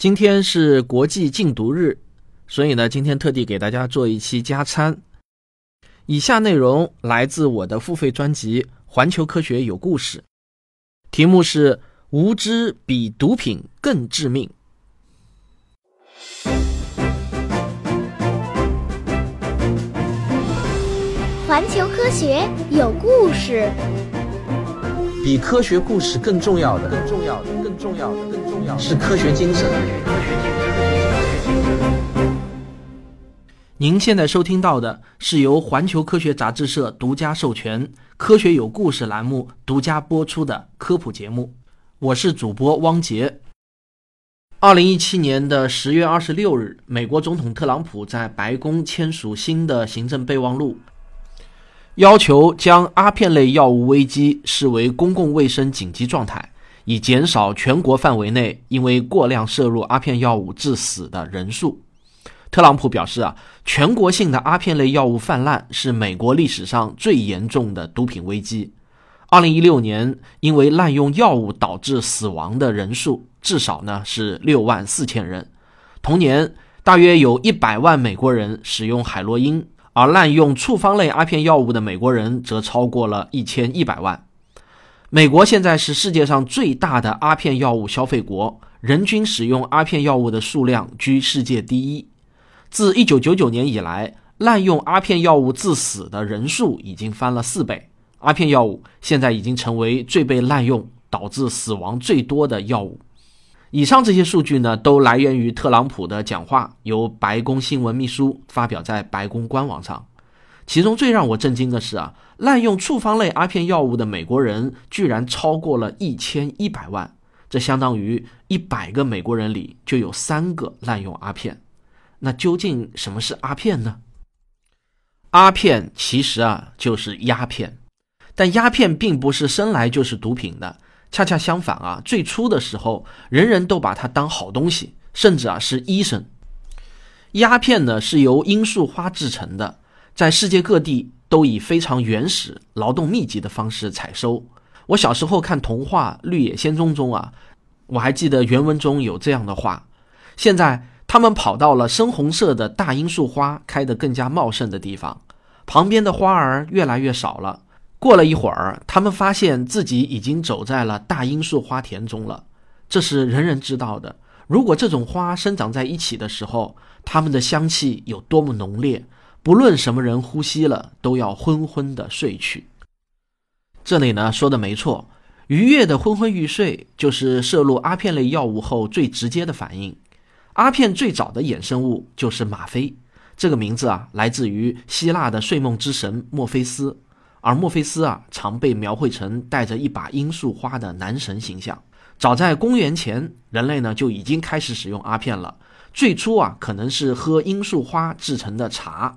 今天是国际禁毒日，所以呢，今天特地给大家做一期加餐。以下内容来自我的付费专辑《环球科学有故事》，题目是“无知比毒品更致命”。环球科学有故事，比科学故事更重要的，更重要的，更重要的，更重要的是科学精神。您现在收听到的是由环球科学杂志社独家授权、《科学有故事》栏目独家播出的科普节目，我是主播汪杰。二零一七年的十月二十六日，美国总统特朗普在白宫签署新的行政备忘录。要求将阿片类药物危机视为公共卫生紧急状态，以减少全国范围内因为过量摄入阿片药物致死的人数。特朗普表示啊，全国性的阿片类药物泛滥是美国历史上最严重的毒品危机。二零一六年，因为滥用药物导致死亡的人数至少呢是六万四千人。同年，大约有一百万美国人使用海洛因。而滥用处方类阿片药物的美国人则超过了一千一百万。美国现在是世界上最大的阿片药物消费国，人均使用阿片药物的数量居世界第一。自一九九九年以来，滥用阿片药物致死的人数已经翻了四倍。阿片药物现在已经成为最被滥用、导致死亡最多的药物。以上这些数据呢，都来源于特朗普的讲话，由白宫新闻秘书发表在白宫官网上。其中最让我震惊的是啊，滥用处方类阿片药物的美国人居然超过了一千一百万，这相当于一百个美国人里就有三个滥用阿片。那究竟什么是阿片呢？阿片其实啊就是鸦片，但鸦片并不是生来就是毒品的。恰恰相反啊，最初的时候，人人都把它当好东西，甚至啊是医生。鸦片呢是由罂粟花制成的，在世界各地都以非常原始、劳动密集的方式采收。我小时候看童话《绿野仙踪》中啊，我还记得原文中有这样的话：现在他们跑到了深红色的大罂粟花开得更加茂盛的地方，旁边的花儿越来越少了。过了一会儿，他们发现自己已经走在了大罂粟花田中了。这是人人知道的。如果这种花生长在一起的时候，它们的香气有多么浓烈，不论什么人呼吸了，都要昏昏的睡去。这里呢说的没错，愉悦的昏昏欲睡就是摄入阿片类药物后最直接的反应。阿片最早的衍生物就是吗啡，这个名字啊来自于希腊的睡梦之神墨菲斯。而墨菲斯啊，常被描绘成带着一把罂粟花的男神形象。早在公元前，人类呢就已经开始使用阿片了。最初啊，可能是喝罂粟花制成的茶。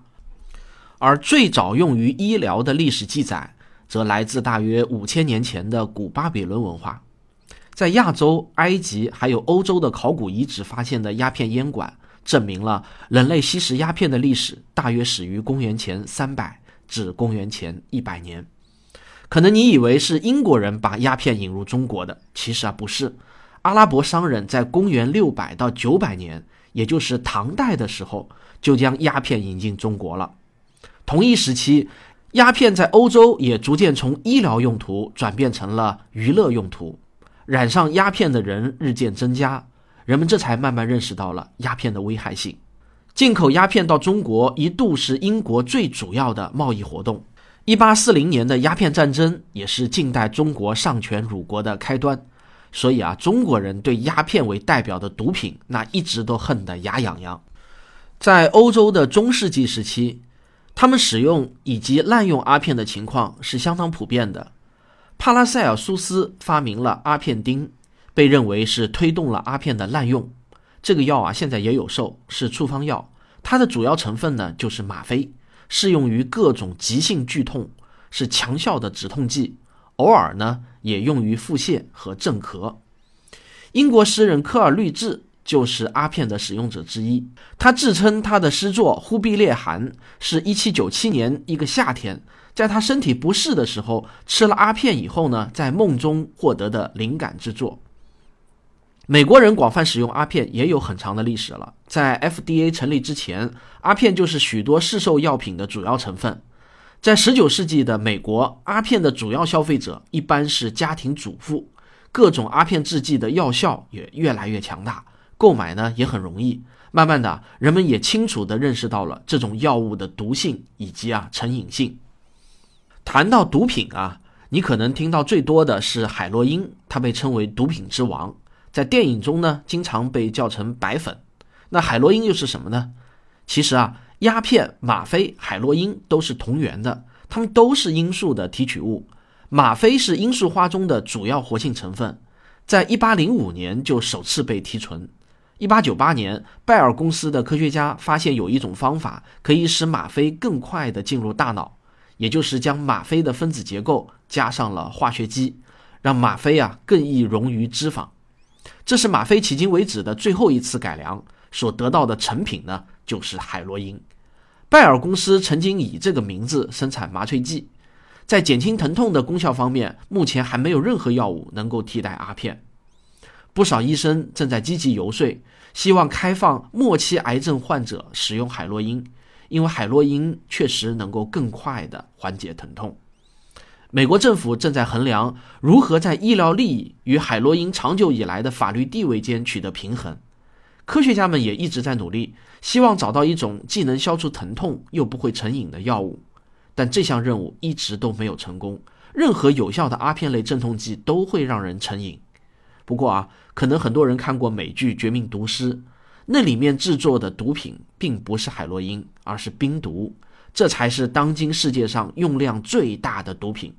而最早用于医疗的历史记载，则来自大约五千年前的古巴比伦文化。在亚洲、埃及还有欧洲的考古遗址发现的鸦片烟管，证明了人类吸食鸦片的历史大约始于公元前三百。至公元前一百年，可能你以为是英国人把鸦片引入中国的，其实啊不是。阿拉伯商人在公元六百到九百年，也就是唐代的时候，就将鸦片引进中国了。同一时期，鸦片在欧洲也逐渐从医疗用途转变成了娱乐用途，染上鸦片的人日渐增加，人们这才慢慢认识到了鸦片的危害性。进口鸦片到中国一度是英国最主要的贸易活动。一八四零年的鸦片战争也是近代中国丧权辱国的开端。所以啊，中国人对鸦片为代表的毒品，那一直都恨得牙痒痒。在欧洲的中世纪时期，他们使用以及滥用阿片的情况是相当普遍的。帕拉塞尔苏斯发明了阿片丁，被认为是推动了阿片的滥用。这个药啊，现在也有售，是处方药。它的主要成分呢就是吗啡，适用于各种急性剧痛，是强效的止痛剂。偶尔呢也用于腹泻和镇咳。英国诗人科尔律治就是阿片的使用者之一。他自称他的诗作《忽必烈汗》是一七九七年一个夏天，在他身体不适的时候吃了阿片以后呢，在梦中获得的灵感之作。美国人广泛使用阿片也有很长的历史了，在 FDA 成立之前，阿片就是许多市售药品的主要成分。在19世纪的美国，阿片的主要消费者一般是家庭主妇，各种阿片制剂的药效也越来越强大，购买呢也很容易。慢慢的，人们也清楚地认识到了这种药物的毒性以及啊成瘾性。谈到毒品啊，你可能听到最多的是海洛因，它被称为毒品之王。在电影中呢，经常被叫成白粉。那海洛因又是什么呢？其实啊，鸦片、吗啡、海洛因都是同源的，它们都是罂粟的提取物。吗啡是罂粟花中的主要活性成分，在1805年就首次被提纯。1898年，拜耳公司的科学家发现有一种方法可以使吗啡更快地进入大脑，也就是将吗啡的分子结构加上了化学基，让吗啡啊更易溶于脂肪。这是吗啡迄今为止的最后一次改良，所得到的成品呢，就是海洛因。拜耳公司曾经以这个名字生产麻醉剂，在减轻疼痛的功效方面，目前还没有任何药物能够替代阿片。不少医生正在积极游说，希望开放末期癌症患者使用海洛因，因为海洛因确实能够更快地缓解疼痛。美国政府正在衡量如何在医疗利益与海洛因长久以来的法律地位间取得平衡。科学家们也一直在努力，希望找到一种既能消除疼痛又不会成瘾的药物，但这项任务一直都没有成功。任何有效的阿片类镇痛剂都会让人成瘾。不过啊，可能很多人看过美剧《绝命毒师》，那里面制作的毒品并不是海洛因，而是冰毒。这才是当今世界上用量最大的毒品。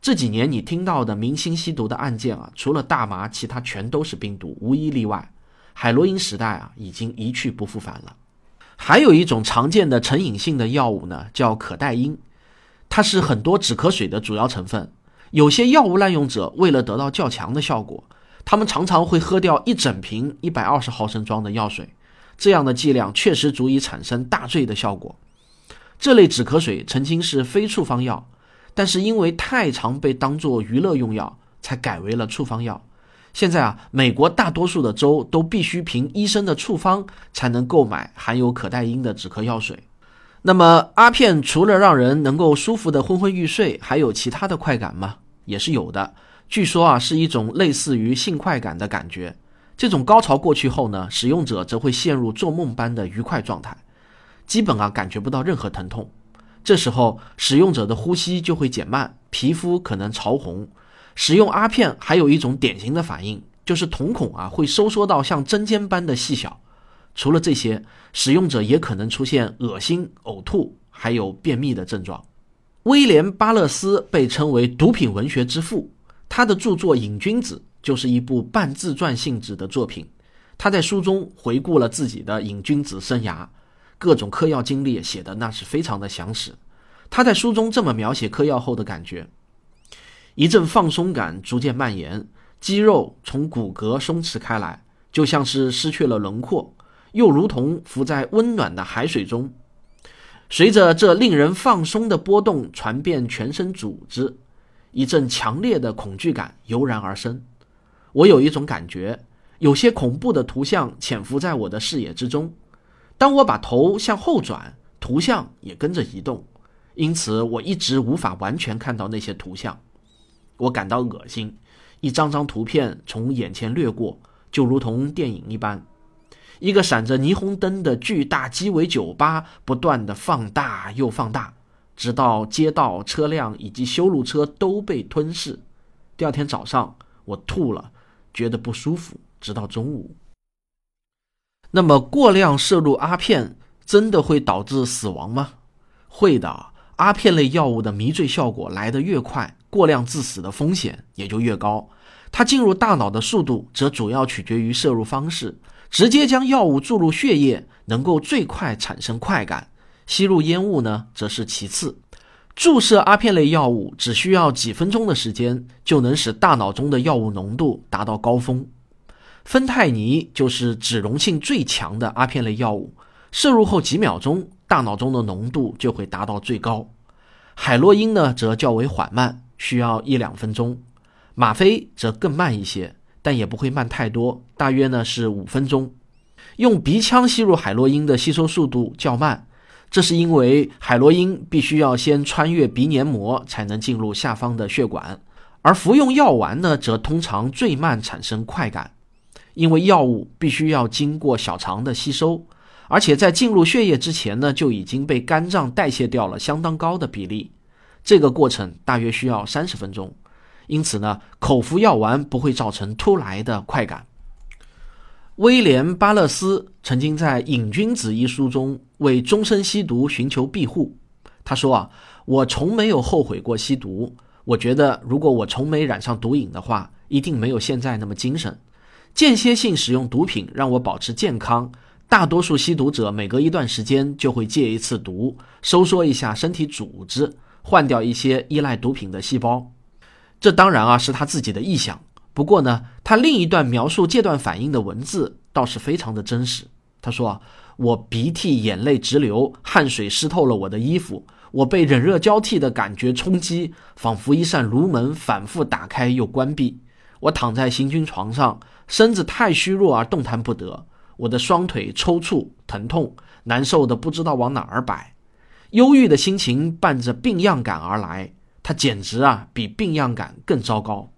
这几年你听到的明星吸毒的案件啊，除了大麻，其他全都是冰毒，无一例外。海洛因时代啊，已经一去不复返了。还有一种常见的成瘾性的药物呢，叫可待因，它是很多止咳水的主要成分。有些药物滥用者为了得到较强的效果，他们常常会喝掉一整瓶一百二十毫升装的药水，这样的剂量确实足以产生大醉的效果。这类止咳水曾经是非处方药，但是因为太常被当作娱乐用药，才改为了处方药。现在啊，美国大多数的州都必须凭医生的处方才能购买含有可待因的止咳药水。那么，阿片除了让人能够舒服的昏昏欲睡，还有其他的快感吗？也是有的。据说啊，是一种类似于性快感的感觉。这种高潮过去后呢，使用者则会陷入做梦般的愉快状态。基本啊感觉不到任何疼痛，这时候使用者的呼吸就会减慢，皮肤可能潮红。使用阿片还有一种典型的反应，就是瞳孔啊会收缩到像针尖般的细小。除了这些，使用者也可能出现恶心、呕吐，还有便秘的症状。威廉·巴勒斯被称为毒品文学之父，他的著作《瘾君子》就是一部半自传性质的作品。他在书中回顾了自己的瘾君子生涯。各种嗑药经历写的那是非常的详实。他在书中这么描写嗑药后的感觉：一阵放松感逐渐蔓延，肌肉从骨骼松弛开来，就像是失去了轮廓，又如同浮在温暖的海水中。随着这令人放松的波动传遍全身组织，一阵强烈的恐惧感油然而生。我有一种感觉，有些恐怖的图像潜伏在我的视野之中。当我把头向后转，图像也跟着移动，因此我一直无法完全看到那些图像。我感到恶心，一张张图片从眼前掠过，就如同电影一般。一个闪着霓虹灯的巨大鸡尾酒吧不断的放大又放大，直到街道、车辆以及修路车都被吞噬。第二天早上，我吐了，觉得不舒服，直到中午。那么，过量摄入阿片真的会导致死亡吗？会的，阿片类药物的迷醉效果来得越快，过量致死的风险也就越高。它进入大脑的速度则主要取决于摄入方式。直接将药物注入血液，能够最快产生快感；吸入烟雾呢，则是其次。注射阿片类药物只需要几分钟的时间，就能使大脑中的药物浓度达到高峰。芬太尼就是脂溶性最强的阿片类药物，摄入后几秒钟，大脑中的浓度就会达到最高。海洛因呢，则较为缓慢，需要一两分钟；吗啡则更慢一些，但也不会慢太多，大约呢是五分钟。用鼻腔吸入海洛因的吸收速度较慢，这是因为海洛因必须要先穿越鼻黏膜才能进入下方的血管，而服用药丸呢，则通常最慢产生快感，因为药物必须要经过小肠的吸收，而且在进入血液之前呢，就已经被肝脏代谢掉了相当高的比例，这个过程大约需要三十分钟，因此呢，口服药丸不会造成突来的快感。威廉·巴勒斯曾经在《瘾君子》一书中为终身吸毒寻求庇护。他说：“啊，我从没有后悔过吸毒。我觉得，如果我从没染上毒瘾的话，一定没有现在那么精神。间歇性使用毒品让我保持健康。大多数吸毒者每隔一段时间就会戒一次毒，收缩一下身体组织，换掉一些依赖毒品的细胞。这当然啊，是他自己的臆想。”不过呢，他另一段描述戒断反应的文字倒是非常的真实。他说，我鼻涕眼泪直流，汗水湿透了我的衣服，我被冷热交替的感觉冲击，仿佛一扇炉门反复打开又关闭。我躺在行军床上，身子太虚弱而动弹不得，我的双腿抽搐疼痛，难受的不知道往哪儿摆。忧郁的心情伴着病样感而来，它简直啊比病样感更糟糕。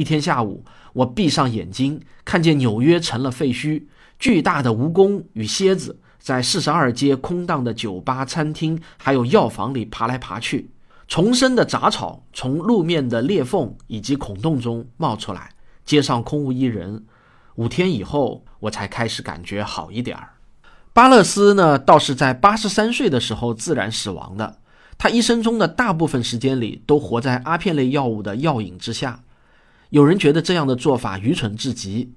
一天下午，我闭上眼睛，看见纽约成了废墟，巨大的蜈蚣与蝎子在四十二街空荡的酒吧、餐厅还有药房里爬来爬去，丛生的杂草从路面的裂缝以及孔洞中冒出来，街上空无一人。五天以后，我才开始感觉好一点儿。巴勒斯呢，倒是在八十三岁的时候自然死亡的。他一生中的大部分时间里都活在阿片类药物的药瘾之下。有人觉得这样的做法愚蠢至极，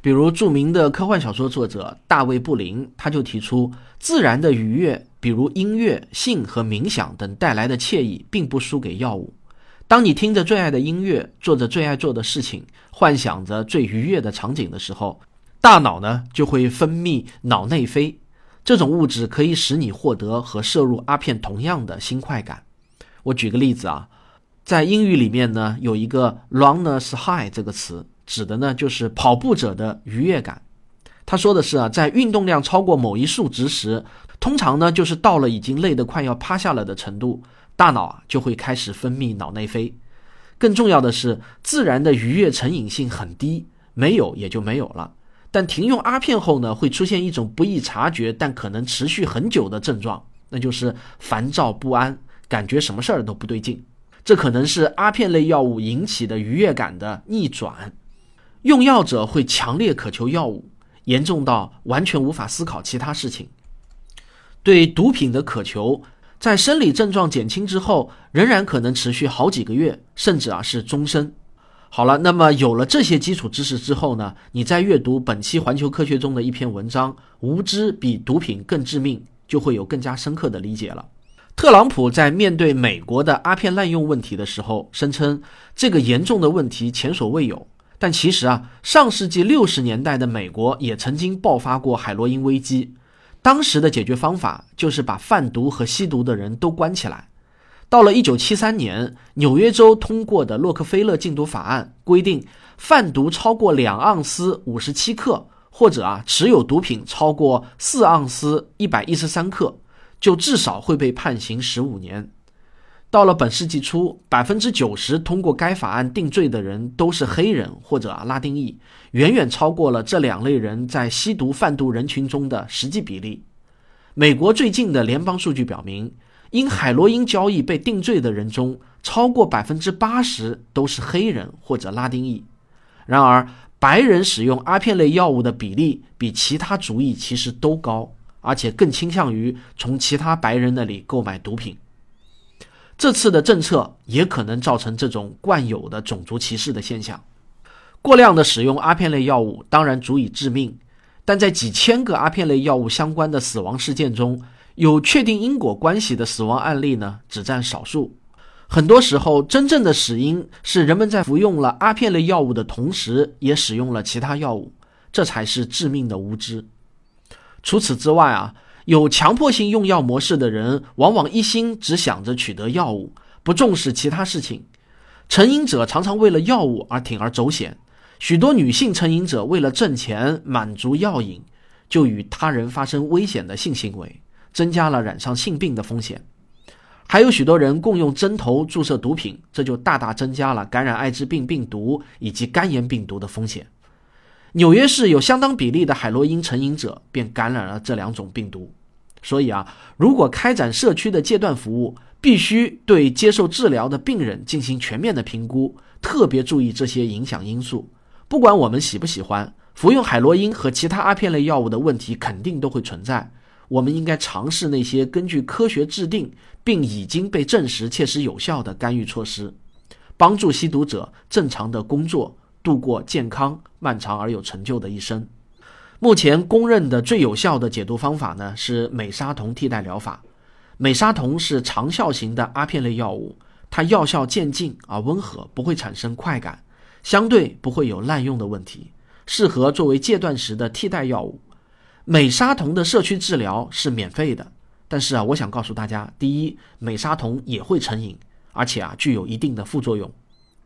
比如著名的科幻小说作者大卫·布林，他就提出，自然的愉悦，比如音乐、性和冥想等带来的惬意，并不输给药物。当你听着最爱的音乐，做着最爱做的事情，幻想着最愉悦的场景的时候，大脑呢就会分泌脑内啡，这种物质可以使你获得和摄入阿片同样的新快感。我举个例子啊。在英语里面呢，有一个 “runners high” 这个词，指的呢就是跑步者的愉悦感。他说的是啊，在运动量超过某一数值时，通常呢就是到了已经累得快要趴下了的程度，大脑啊就会开始分泌脑内啡。更重要的是，自然的愉悦成瘾性很低，没有也就没有了。但停用阿片后呢，会出现一种不易察觉但可能持续很久的症状，那就是烦躁不安，感觉什么事儿都不对劲。这可能是阿片类药物引起的愉悦感的逆转，用药者会强烈渴求药物，严重到完全无法思考其他事情。对毒品的渴求，在生理症状减轻之后，仍然可能持续好几个月，甚至啊是终身。好了，那么有了这些基础知识之后呢，你在阅读本期《环球科学》中的一篇文章《无知比毒品更致命》，就会有更加深刻的理解了。特朗普在面对美国的阿片滥用问题的时候，声称这个严重的问题前所未有。但其实啊，上世纪六十年代的美国也曾经爆发过海洛因危机，当时的解决方法就是把贩毒和吸毒的人都关起来。到了一九七三年，纽约州通过的洛克菲勒禁毒法案规定，贩毒超过两盎司五十七克，或者啊持有毒品超过四盎司一百一十三克。就至少会被判刑十五年。到了本世纪初，百分之九十通过该法案定罪的人都是黑人或者拉丁裔，远远超过了这两类人在吸毒贩毒人群中的实际比例。美国最近的联邦数据表明，因海洛因交易被定罪的人中，超过百分之八十都是黑人或者拉丁裔。然而，白人使用阿片类药物的比例比其他族裔其实都高。而且更倾向于从其他白人那里购买毒品。这次的政策也可能造成这种惯有的种族歧视的现象。过量的使用阿片类药物当然足以致命，但在几千个阿片类药物相关的死亡事件中，有确定因果关系的死亡案例呢，只占少数。很多时候，真正的死因是人们在服用了阿片类药物的同时，也使用了其他药物，这才是致命的无知。除此之外啊，有强迫性用药模式的人，往往一心只想着取得药物，不重视其他事情。成瘾者常常为了药物而铤而走险，许多女性成瘾者为了挣钱满足药瘾，就与他人发生危险的性行为，增加了染上性病的风险。还有许多人共用针头注射毒品，这就大大增加了感染艾滋病病毒以及肝炎病毒的风险。纽约市有相当比例的海洛因成瘾者便感染了这两种病毒。所以啊，如果开展社区的戒断服务，必须对接受治疗的病人进行全面的评估，特别注意这些影响因素。不管我们喜不喜欢服用海洛因和其他阿片类药物的问题，肯定都会存在。我们应该尝试那些根据科学制定并已经被证实切实有效的干预措施，帮助吸毒者正常的工作，度过健康、漫长而有成就的一生。目前公认的最有效的解毒方法呢，是美沙酮替代疗法。美沙酮是长效型的阿片类药物，它药效渐进而温和，不会产生快感，相对不会有滥用的问题，适合作为戒断时的替代药物。美沙酮的社区治疗是免费的，但是啊，我想告诉大家，第一，美沙酮也会成瘾，而且啊，具有一定的副作用。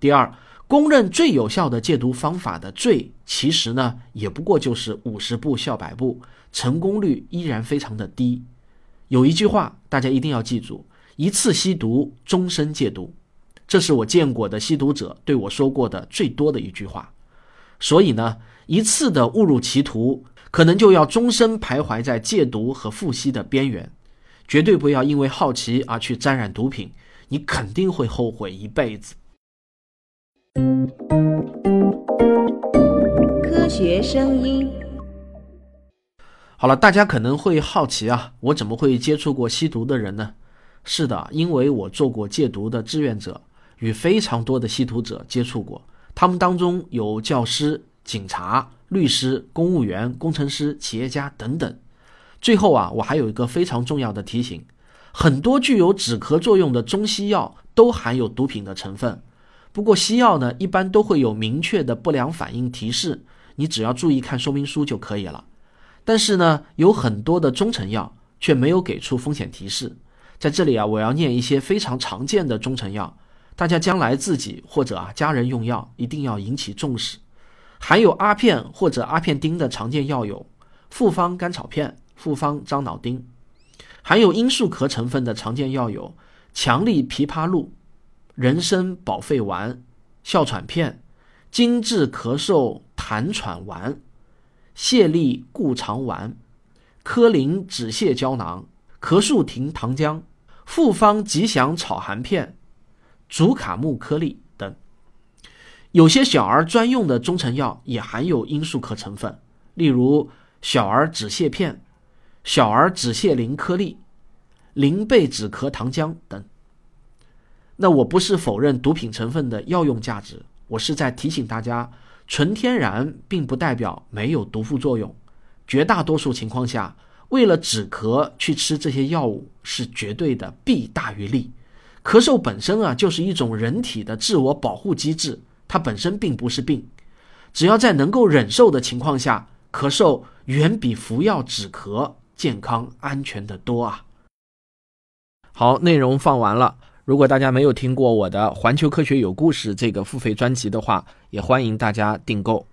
第二，公认最有效的戒毒方法的最，其实呢，也不过就是五十步笑百步，成功率依然非常的低。有一句话大家一定要记住：一次吸毒，终身戒毒。这是我见过的吸毒者对我说过的最多的一句话。所以呢，一次的误入歧途。可能就要终身徘徊在戒毒和复吸的边缘，绝对不要因为好奇而去沾染毒品，你肯定会后悔一辈子。科学声音。好了，大家可能会好奇啊，我怎么会接触过吸毒的人呢？是的，因为我做过戒毒的志愿者，与非常多的吸毒者接触过，他们当中有教师、警察。律师、公务员、工程师、企业家等等。最后啊，我还有一个非常重要的提醒：很多具有止咳作用的中西药都含有毒品的成分。不过西药呢，一般都会有明确的不良反应提示，你只要注意看说明书就可以了。但是呢，有很多的中成药却没有给出风险提示。在这里啊，我要念一些非常常见的中成药，大家将来自己或者啊家人用药一定要引起重视。含有阿片或者阿片丁的常见药有复方甘草片、复方樟脑丁；含有罂粟壳成分的常见药有强力枇杷露、人参保肺丸、哮喘片、精致咳嗽痰喘丸、泻痢固肠丸、科林止泻胶囊、咳树廷糖浆、复方吉祥草含片、竹卡木颗粒等。有些小儿专用的中成药也含有罂粟壳成分，例如小儿止泻片、小儿止泻灵颗粒、灵贝止咳糖浆等。那我不是否认毒品成分的药用价值，我是在提醒大家，纯天然并不代表没有毒副作用。绝大多数情况下，为了止咳去吃这些药物是绝对的弊大于利。咳嗽本身啊，就是一种人体的自我保护机制。它本身并不是病，只要在能够忍受的情况下，咳嗽远比服药止咳健康安全的多啊！好，内容放完了。如果大家没有听过我的《环球科学有故事》这个付费专辑的话，也欢迎大家订购。